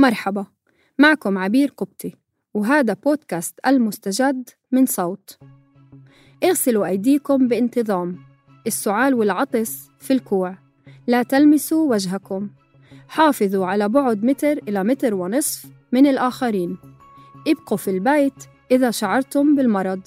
مرحبا معكم عبير قبطي وهذا بودكاست المستجد من صوت. اغسلوا أيديكم بانتظام السعال والعطس في الكوع لا تلمسوا وجهكم. حافظوا على بعد متر إلى متر ونصف من الآخرين. ابقوا في البيت إذا شعرتم بالمرض.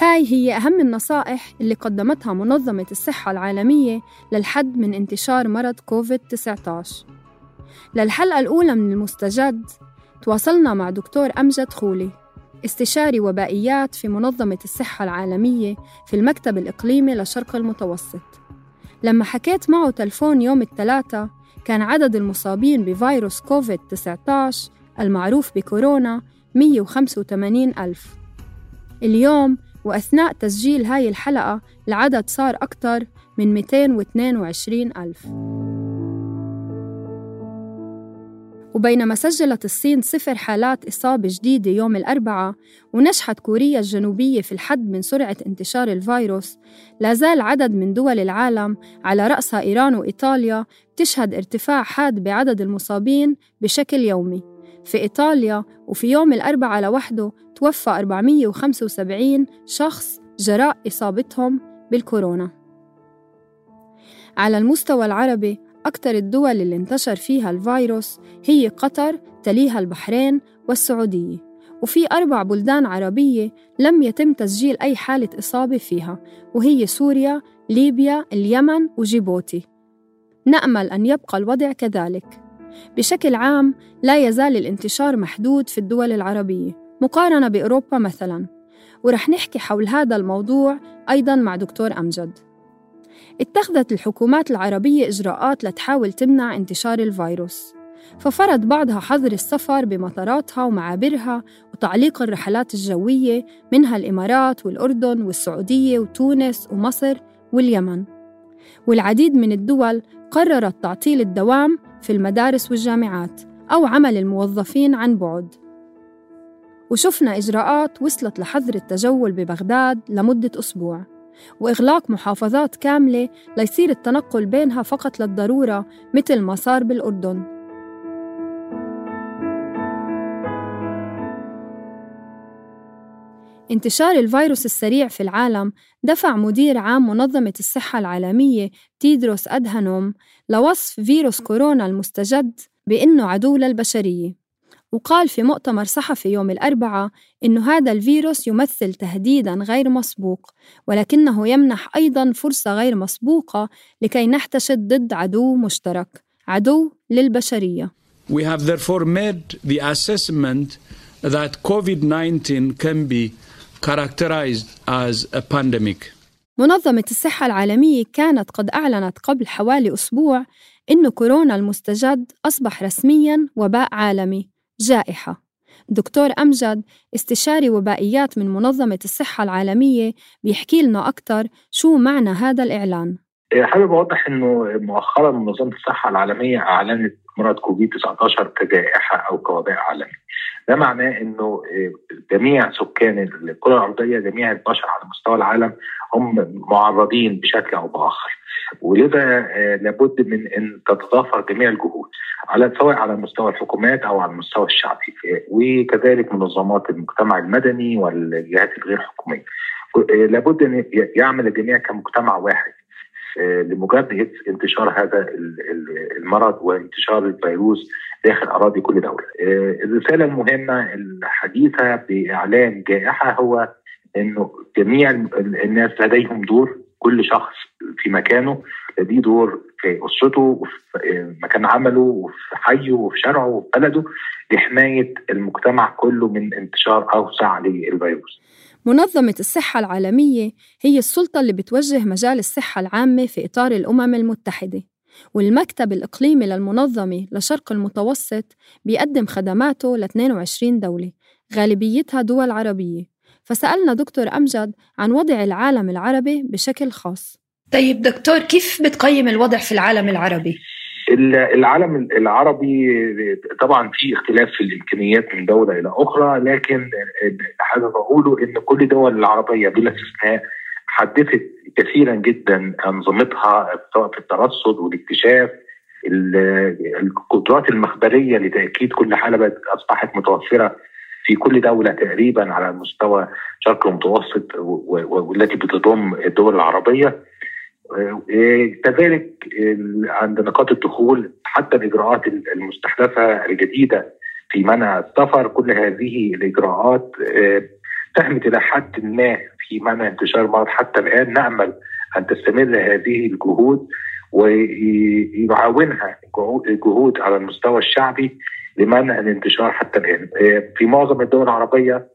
هاي هي أهم النصائح اللي قدمتها منظمة الصحة العالمية للحد من انتشار مرض كوفيد-19 للحلقة الأولى من المستجد تواصلنا مع دكتور أمجد خولي استشاري وبائيات في منظمة الصحة العالمية في المكتب الإقليمي للشرق المتوسط. لما حكيت معه تلفون يوم الثلاثاء كان عدد المصابين بفيروس كوفيد-19 المعروف بكورونا 185 ألف. اليوم وأثناء تسجيل هاي الحلقة العدد صار أكثر من 222 ألف. وبينما سجلت الصين صفر حالات إصابة جديدة يوم الأربعاء ونجحت كوريا الجنوبية في الحد من سرعة انتشار الفيروس. لا زال عدد من دول العالم على رأسها إيران وإيطاليا تشهد ارتفاع حاد بعدد المصابين بشكل يومي. في إيطاليا وفي يوم الأربعاء لوحده توفى 475 شخص جراء إصابتهم بالكورونا. على المستوى العربي أكثر الدول اللي انتشر فيها الفيروس هي قطر تليها البحرين والسعودية. وفي أربع بلدان عربية لم يتم تسجيل أي حالة إصابة فيها وهي سوريا، ليبيا، اليمن وجيبوتي. نأمل أن يبقى الوضع كذلك. بشكل عام لا يزال الانتشار محدود في الدول العربية. مقارنة بأوروبا مثلاً. ورح نحكي حول هذا الموضوع أيضاً مع دكتور أمجد. اتخذت الحكومات العربية إجراءات لتحاول تمنع انتشار الفيروس. ففرض بعضها حظر السفر بمطاراتها ومعابرها وتعليق الرحلات الجوية منها الإمارات والأردن والسعودية وتونس ومصر واليمن. والعديد من الدول قررت تعطيل الدوام في المدارس والجامعات أو عمل الموظفين عن بعد. وشفنا إجراءات وصلت لحظر التجول ببغداد لمدة أسبوع. وإغلاق محافظات كاملة ليصير التنقل بينها فقط للضرورة مثل ما صار بالأردن. انتشار الفيروس السريع في العالم دفع مدير عام منظمة الصحة العالمية تيدروس أدهانوم لوصف فيروس كورونا المستجد بأنه عدو للبشرية. وقال في مؤتمر صحفي يوم الأربعاء إنه هذا الفيروس يمثل تهديداً غير مسبوق ولكنه يمنح أيضاً فرصة غير مسبوقة لكي نحتشد ضد عدو مشترك عدو للبشرية We have therefore made the assessment that COVID-19 can be characterized as a pandemic. منظمة الصحة العالمية كانت قد أعلنت قبل حوالي أسبوع إنه كورونا المستجد أصبح رسمياً وباء عالمي جائحة دكتور أمجد استشاري وبائيات من منظمة الصحة العالمية بيحكي لنا أكثر شو معنى هذا الإعلان حابب أوضح إنه مؤخرا منظمة الصحة العالمية أعلنت مرض كوفيد 19 كجائحة أو كوباء عالمي. ده معناه إنه جميع سكان الكره الأرضية جميع البشر على مستوى العالم هم معرضين بشكل أو بآخر. ولذا لابد من إن تتضافر جميع الجهود على سواء على مستوى الحكومات أو على المستوى الشعبي وكذلك منظمات المجتمع المدني والجهات الغير حكومية. لابد إن يعمل الجميع كمجتمع واحد لمجابهه انتشار هذا المرض وانتشار الفيروس داخل أراضي كل دولة. الرسالة المهمة الحديثة بإعلان جائحة هو إنه جميع الناس لديهم دور كل شخص في مكانه لديه دور في أسرته وفي مكان عمله وفي حيه وفي شارعه وفي بلده لحماية المجتمع كله من انتشار أوسع للفيروس. منظمة الصحة العالمية هي السلطة اللي بتوجه مجال الصحة العامة في إطار الأمم المتحدة والمكتب الإقليمي للمنظمة لشرق المتوسط بيقدم خدماته ل 22 دولة غالبيتها دول عربية فسألنا دكتور أمجد عن وضع العالم العربي بشكل خاص طيب دكتور كيف بتقيم الوضع في العالم العربي؟ العالم العربي طبعا في اختلاف في الإمكانيات من دولة إلى أخرى لكن حابب أقوله إن كل الدول العربية بلا استثناء حدثت كثيرا جدا أنظمتها سواء في الترصد والاكتشاف. القدرات المخبرية لتأكيد كل حالة أصبحت متوفرة في كل دولة تقريبا على مستوى شرق المتوسط والتي بتضم الدول العربية. كذلك عند نقاط الدخول حتى الإجراءات المستحدثه الجديدة في منع السفر كل هذه الإجراءات ساهمت إلى حد ما في منع انتشار المرض حتى الآن نأمل أن تستمر هذه الجهود ويعاونها جهود على المستوى الشعبي لمنع الانتشار حتى الآن. في معظم الدول العربية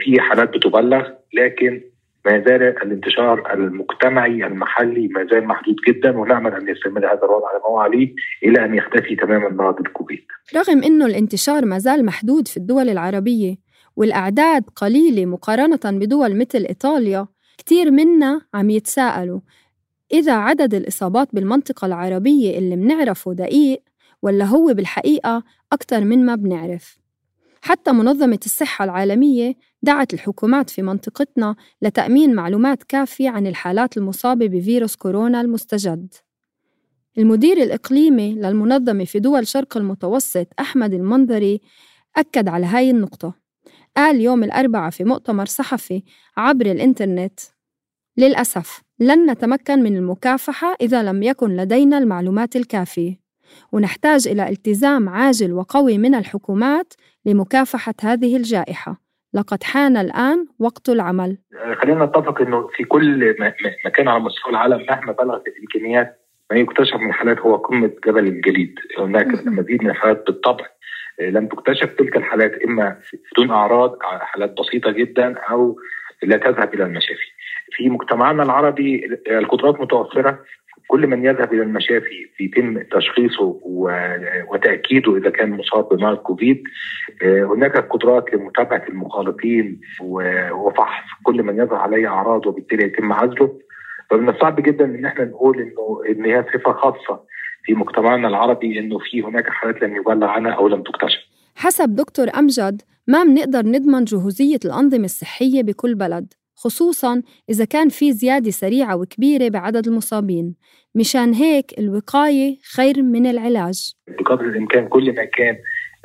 في حالات بتبلغ لكن ما زال الانتشار المجتمعي المحلي ما زال محدود جدا ونأمل أن يستمر هذا الوضع على ما هو عليه إلى أن يختفي تماما مرض الكوفيد. رغم إنه الانتشار ما زال محدود في الدول العربية والأعداد قليلة مقارنة بدول مثل إيطاليا، كثير منا عم يتساءلوا إذا عدد الإصابات بالمنطقة العربية اللي منعرفه دقيق ولا هو بالحقيقة أكثر من ما بنعرف. حتى منظمة الصحة العالمية دعت الحكومات في منطقتنا لتأمين معلومات كافية عن الحالات المصابة بفيروس كورونا المستجد. المدير الإقليمي للمنظمة في دول شرق المتوسط أحمد المنذري أكد على هاي النقطة قال يوم الأربعاء في مؤتمر صحفي عبر الإنترنت للأسف لن نتمكن من المكافحة إذا لم يكن لدينا المعلومات الكافية ونحتاج إلى التزام عاجل وقوي من الحكومات لمكافحة هذه الجائحة. لقد حان الآن وقت العمل. خلينا نتفق أنه في كل مكان على مستوى العالم مهما بلغت الإمكانيات ما يكتشف من الحالات هو قمة جبل الجليد. هناك مزيد من الحالات بالطبع. لم تكتشف تلك الحالات إما بدون أعراض حالات بسيطة جدا أو لا تذهب إلى المشافي. في مجتمعنا العربي القدرات متوفرة. كل من يذهب إلى المشافي يتم تشخيصه وتأكيده إذا كان مصاب بمرض كوفيد هناك قدرات لمتابعة المخالطين وفحص كل من يظهر عليه أعراض وبالتالي يتم عزله فمن الصعب جدا إن إحنا نقول إنه إن هي صفة خاصة في مجتمعنا العربي إنه في هناك حالات لم يبلغ عنها أو لم تكتشف. حسب دكتور أمجد ما بنقدر نضمن جهوزية الأنظمة الصحية بكل بلد خصوصا إذا كان في زيادة سريعة وكبيرة بعدد المصابين. مشان هيك الوقاية خير من العلاج. بقدر الإمكان كل ما كان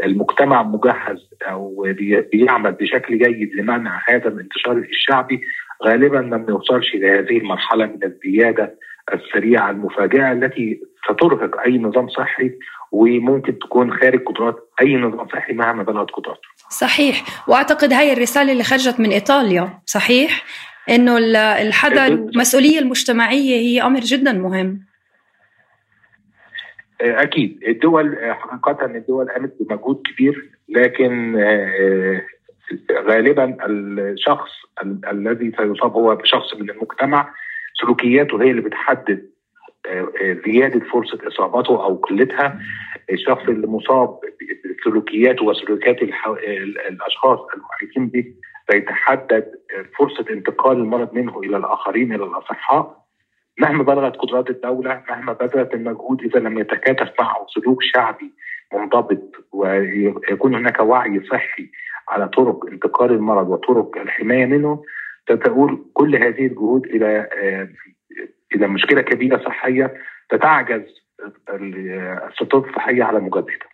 المجتمع مجهز أو بيعمل بشكل جيد لمنع هذا الانتشار الشعبي غالبا ما بنوصلش لهذه المرحلة من الزيادة السريعة المفاجئة التي سترهق أي نظام صحي وممكن تكون خارج قدرات أي نظام صحي مهما بلغت قدراته صحيح. وأعتقد هاي الرسالة اللي خرجت من إيطاليا صحيح؟ إنه الحذر والمسؤوليه المجتمعية هي أمر جدا مهم. أكيد. الدول حقيقة الدول قامت بمجهود كبير لكن غالبا الشخص الذي سيصاب هو شخص من المجتمع سلوكياته هي اللي بتحدد زيادة فرصة إصابته أو قلتها الشخص اللي مصاب بسلوكياته وسلوكيات الأشخاص المحيطين به سيتحدد فرصة انتقال المرض منه إلى الآخرين إلى الأصحاء. مهما بلغت قدرات الدولة مهما بذلت المجهود إذا لم يتكاتف معه سلوك شعبي منضبط ويكون هناك وعي صحي على طرق انتقال المرض وطرق الحماية منه ستؤول كل هذه الجهود إلى إلى مشكلة كبيرة صحية تتعجز السلطات الصحية على مجابهتها.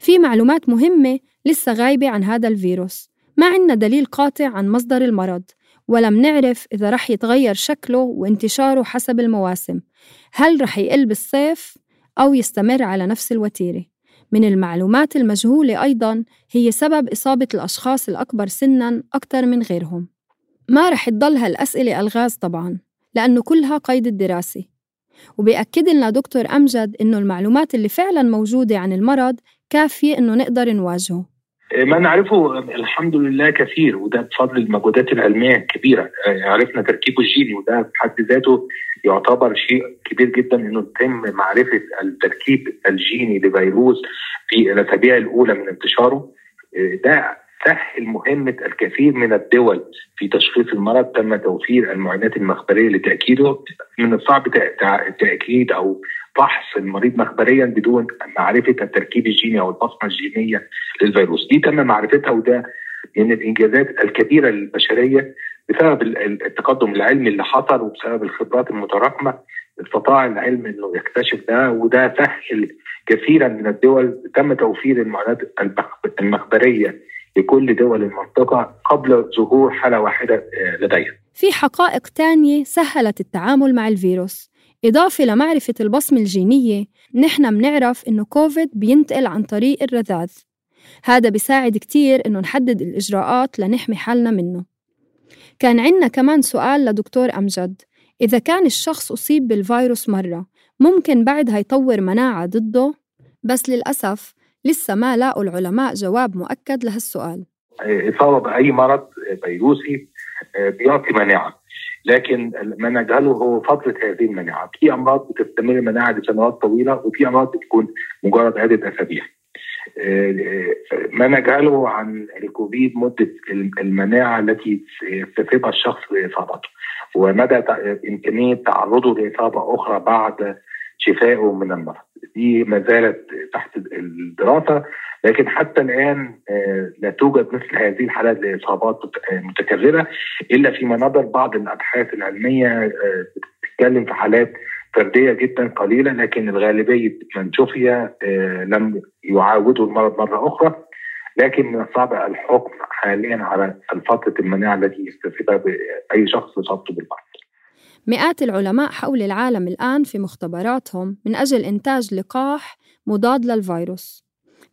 في معلومات مهمة لسه غايبة عن هذا الفيروس، ما عندنا دليل قاطع عن مصدر المرض، ولم نعرف إذا رح يتغير شكله وانتشاره حسب المواسم. هل رح يقل بالصيف أو يستمر على نفس الوتيرة؟ من المعلومات المجهولة أيضاً هي سبب إصابة الأشخاص الأكبر سناً أكثر من غيرهم. ما رح تضل هالأسئلة ألغاز طبعاً. لأنه كلها قيد الدراسة. وبيأكد لنا دكتور أمجد إنه المعلومات اللي فعلاً موجودة عن المرض كافية إنه نقدر نواجهه. ما نعرفه الحمد لله كثير وده بفضل المجهودات العلمية الكبيرة. عرفنا تركيبه الجيني وده في حد ذاته يعتبر شيء كبير جدا إنه يتم معرفة التركيب الجيني لفيروس في الأسابيع الأولى من انتشاره. ده سهل مهمة الكثير من الدول في تشخيص المرض تم توفير المعاينات المخبرية لتأكيده من الصعب تأكيد أو فحص المريض مخبريا بدون معرفة التركيب الجيني أو البصمة الجينية للفيروس. دي تم معرفتها وده من الإنجازات الكبيرة للبشرية بسبب التقدم العلمي اللي حصل وبسبب الخبرات المتراكمة. استطاع العلم إنه يكتشف ده وده سهل كثيرا من الدول. تم توفير المعلومات المخبرية لكل دول المنطقة قبل ظهور حالة واحدة لديها. في حقائق تانية سهلت التعامل مع الفيروس. إضافة لمعرفة البصمة الجينية نحن منعرف إنه كوفيد بينتقل عن طريق الرذاذ. هذا بيساعد كتير إنه نحدد الإجراءات لنحمي حالنا منه. كان عنا كمان سؤال لدكتور أمجد. إذا كان الشخص أصيب بالفيروس مرة ممكن بعدها يطور مناعة ضده؟ بس للأسف لسه ما لاقوا العلماء جواب مؤكد لهالسؤال. إصابة بأي مرض فيروسي بيعطي مناعة. لكن ما نجهله هو فترة هذه المناعة. في أمراض بتستمر المناعة لسنوات طويلة وفي أمراض بتكون مجرد عدة أسابيع ما نجهله عن الكوفيد مدة المناعة التي يكتسبها الشخص لإصابته ومدى إمكانية تعرضه لإصابة أخرى بعد شفائه من المرض. دي ما زالت تحت الدراسة لكن حتى الآن لا توجد مثل هذه الحالات لإصابات متكررة إلا فيما نظر بعض الأبحاث العلمية بتتكلم في حالات فردية جدا قليلة لكن الغالبية من شفي لم يعاودوا المرض مرة أخرى. لكن من الصعب الحكم حاليا على فترة المناعة التي يكتسبها أي شخص إصابته بالمرض. مئات العلماء حول العالم الآن في مختبراتهم من أجل إنتاج لقاح مضاد للفيروس.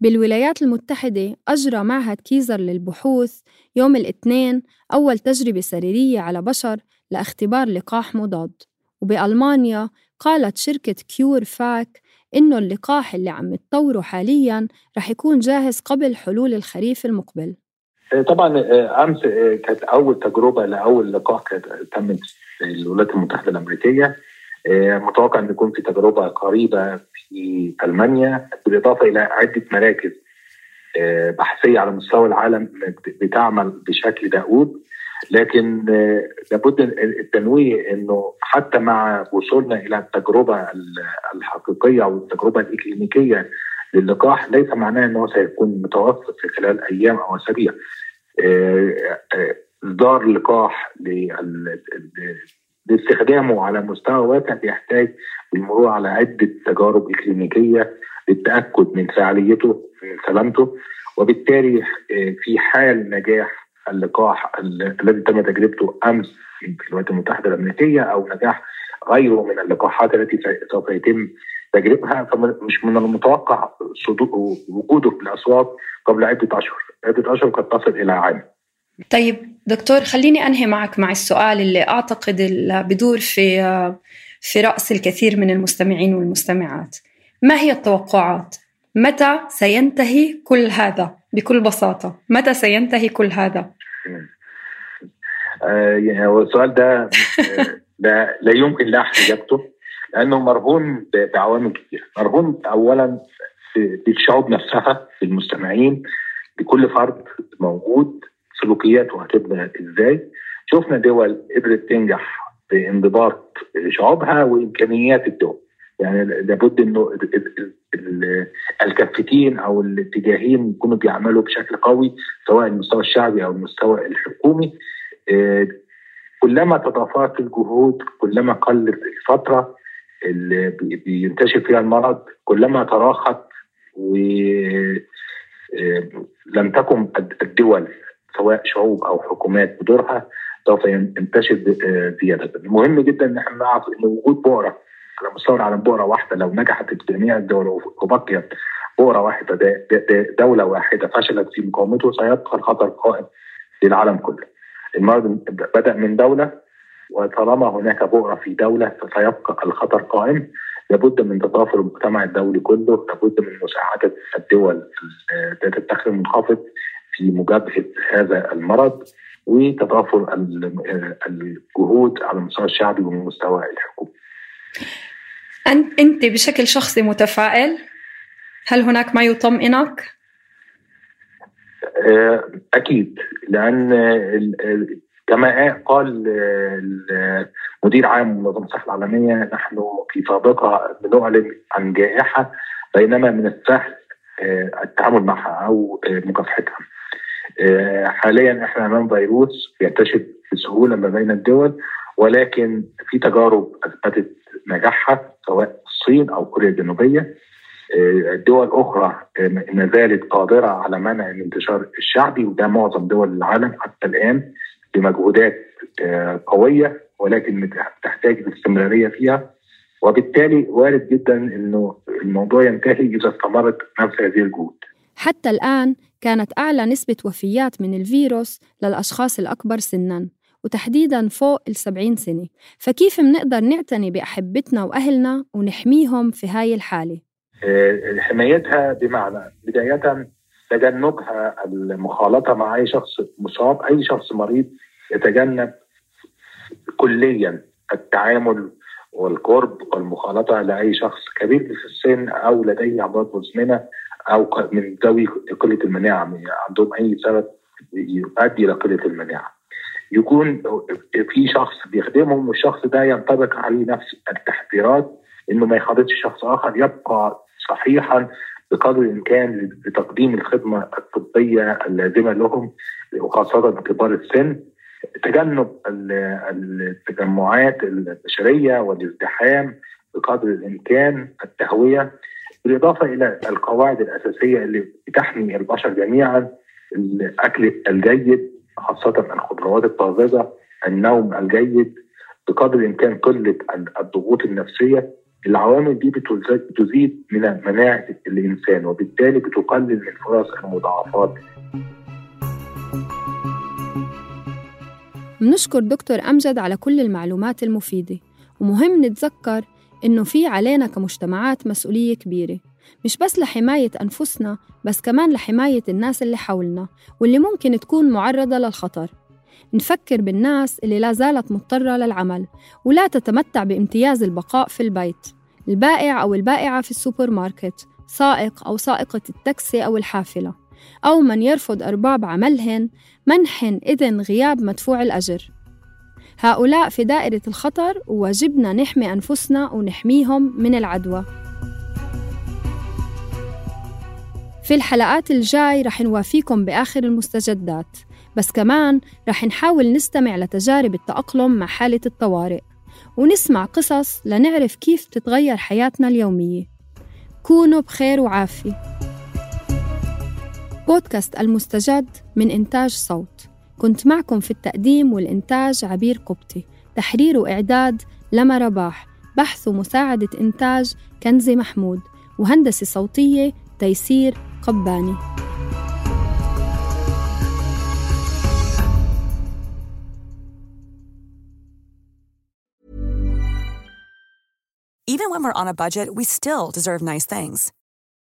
بالولايات المتحدة أجرى معهد كيزر للبحوث يوم الاثنين أول تجربة سريرية على بشر لاختبار لقاح مضاد. وبألمانيا قالت شركة CureVac إنه اللقاح اللي عم تطوره حالياً رح يكون جاهز قبل حلول الخريف المقبل. طبعا أمس كانت أول تجربة لأول لقاح في الولايات المتحدة الأمريكية متوقع إن يكون في تجربة قريبة في ألمانيا بالإضافة إلى عدة مراكز بحثية على مستوى العالم بتعمل بشكل دؤوب. لكن لابد التنويه إنه حتى مع وصولنا إلى التجربة الحقيقية أو التجربة الإكلينيكية للقاح ليس معناه إنه سيكون متوسط في خلال أيام أو أسابيع. إصدار اللقاح لاستخدامه على مستوى واسع بيحتاج المرور على عدة تجارب اكلينيكيه للتأكد من فعاليته من سلامته وبالتالي في حال نجاح اللقاح الذي تم تجربته أمس في الولايات المتحدة الأمريكية أو نجاح غيره من اللقاحات التي سوف يتم تجربها فمش من المتوقع وجوده في الأسواق قبل عدة أشهر، عدة أشهر قد تصل إلى عام. طيب دكتور خليني أنهي معك مع السؤال اللي أعتقد بدور في في رأس الكثير من المستمعين والمستمعات. ما هي التوقعات؟ متى سينتهي كل هذا؟ بكل بساطة، متى سينتهي كل هذا؟ آه يعني السؤال ده لا, لا يمكن لاحق اجابته لأنه مرهون بعوامل كثيره، مرهون اولا في الشعوب نفسها في المستمعين لكل فرد موجود سلوكياته هتبقى إزاي؟ شفنا دول قدرت تنجح في انضباط شعوبها وإمكانيات الدول. يعني لابد إنه الكفتين أو الاتجاهين يكونوا بيعملوا بشكل قوي سواء المستوى الشعبي أو المستوى الحكومي كلما تضافرت الجهود كلما قلت الفترة اللي بينتشر فيها المرض كلما تراخت ولم تكن الدول سواء شعوب أو حكومات بدورها سوف ينتشر زيادة. المهم جدا إن إحنا نعرف إن وجود بؤره على مستوى العالم بؤره واحدة لو نجحت في جميع الدول وبقيت بؤره واحدة دولة واحدة فشلت في مقاومته سيبقى الخطر قائم للعالم كله. المرض بدأ من دولة وطالما هناك بؤره في دولة فسيبقى الخطر قائم لابد من تضافر المجتمع الدولي كله لابد من مساعدة الدول ذات الدخل المنخفض في مجابهة هذا المرض وتضافر الجهود على المستوى الشعبي والمستوى الحكومي. أنت بشكل شخصي متفائل؟ هل هناك ما يطمئنك؟ آه، أكيد لأن كما قال مدير عام منظمه الصحة العالمية نحن في سابقة بنعلن عن جائحة بينما من السهل آه، التعامل معها أو آه، مكافحتها. حاليا إحنا أمام فيروس ينتشر بسهولة ما بين الدول ولكن في تجارب أثبتت نجاحها سواء الصين أو كوريا الجنوبية دول أخرى ما زالت قادرة على منع الانتشار الشعبي وده معظم دول العالم حتى الآن بمجهودات آه، قوية ولكن تحتاج الاستمراريه فيها وبالتالي وارد جدا إنه الموضوع ينتهي إذا استمرت نفس هذه الجهود. حتى الآن كانت أعلى نسبة وفيات من الفيروس للأشخاص الأكبر سنا وتحديدا فوق ال 70 سنة، فكيف بنقدر نعتني بأحبتنا وأهلنا ونحميهم في هاي الحالة؟ آه، حمايتها بمعنى بداية تجنبها المخالطة مع أي شخص مصاب أي شخص مريض يتجنب كليا التعامل والقرب والمخالطة لأي شخص كبير في السن أو لديه امراض مزمنة أو من ذوي قلة المناعة. عندهم أي سبب يؤدي إلى قلة المناعة. يكون في شخص بيخدمهم والشخص ده ينطبق عليه نفس التحذيرات إنه ما يخالطش شخص آخر يبقى صحيحا بقدر الإمكان لتقديم الخدمة الطبية اللازمة لهم وخاصة كبار السن. تجنب التجمعات البشرية والازدحام بقدر الإمكان التهوية. بالإضافة إلى القواعد الأساسية اللي بتحمي البشر جميعا الأكل الجيد خاصة الخضروات الطازجة النوم الجيد بقدر الإمكان قلة الضغوط النفسية. العوامل دي بتزيد من مناعة الإنسان وبالتالي بتقلل من فرص المضاعفات. بنشكر دكتور أمجد على كل المعلومات المفيدة ومهم نتذكر إنه في علينا كمجتمعات مسؤولية كبيرة. مش بس لحماية أنفسنا بس كمان لحماية الناس اللي حولنا واللي ممكن تكون معرضة للخطر. نفكر بالناس اللي لا زالت مضطرة للعمل ولا تتمتع بامتياز البقاء في البيت البائع أو البائعة في السوبر ماركت سائق أو سائقة التاكسي أو الحافلة أو من يرفض أرباب عملهن منحن إذن غياب مدفوع الأجر. هؤلاء في دائرة الخطر وواجبنا نحمي أنفسنا ونحميهم من العدوى. في الحلقات الجاي رح نوافيكم بآخر المستجدات بس كمان رح نحاول نستمع لتجارب التأقلم مع حالة الطوارئ ونسمع قصص لنعرف كيف تتغير حياتنا اليومية. كونوا بخير وعافية. بودكاست المستجد من إنتاج صوت. كنت معكم في التقديم والإنتاج عبير قبطي. تحرير وإعداد لما رباح. بحث ومساعدة إنتاج كنزي محمود. وهندسة صوتية تيسير قباني. Even when we're on a budget, we still deserve nice things.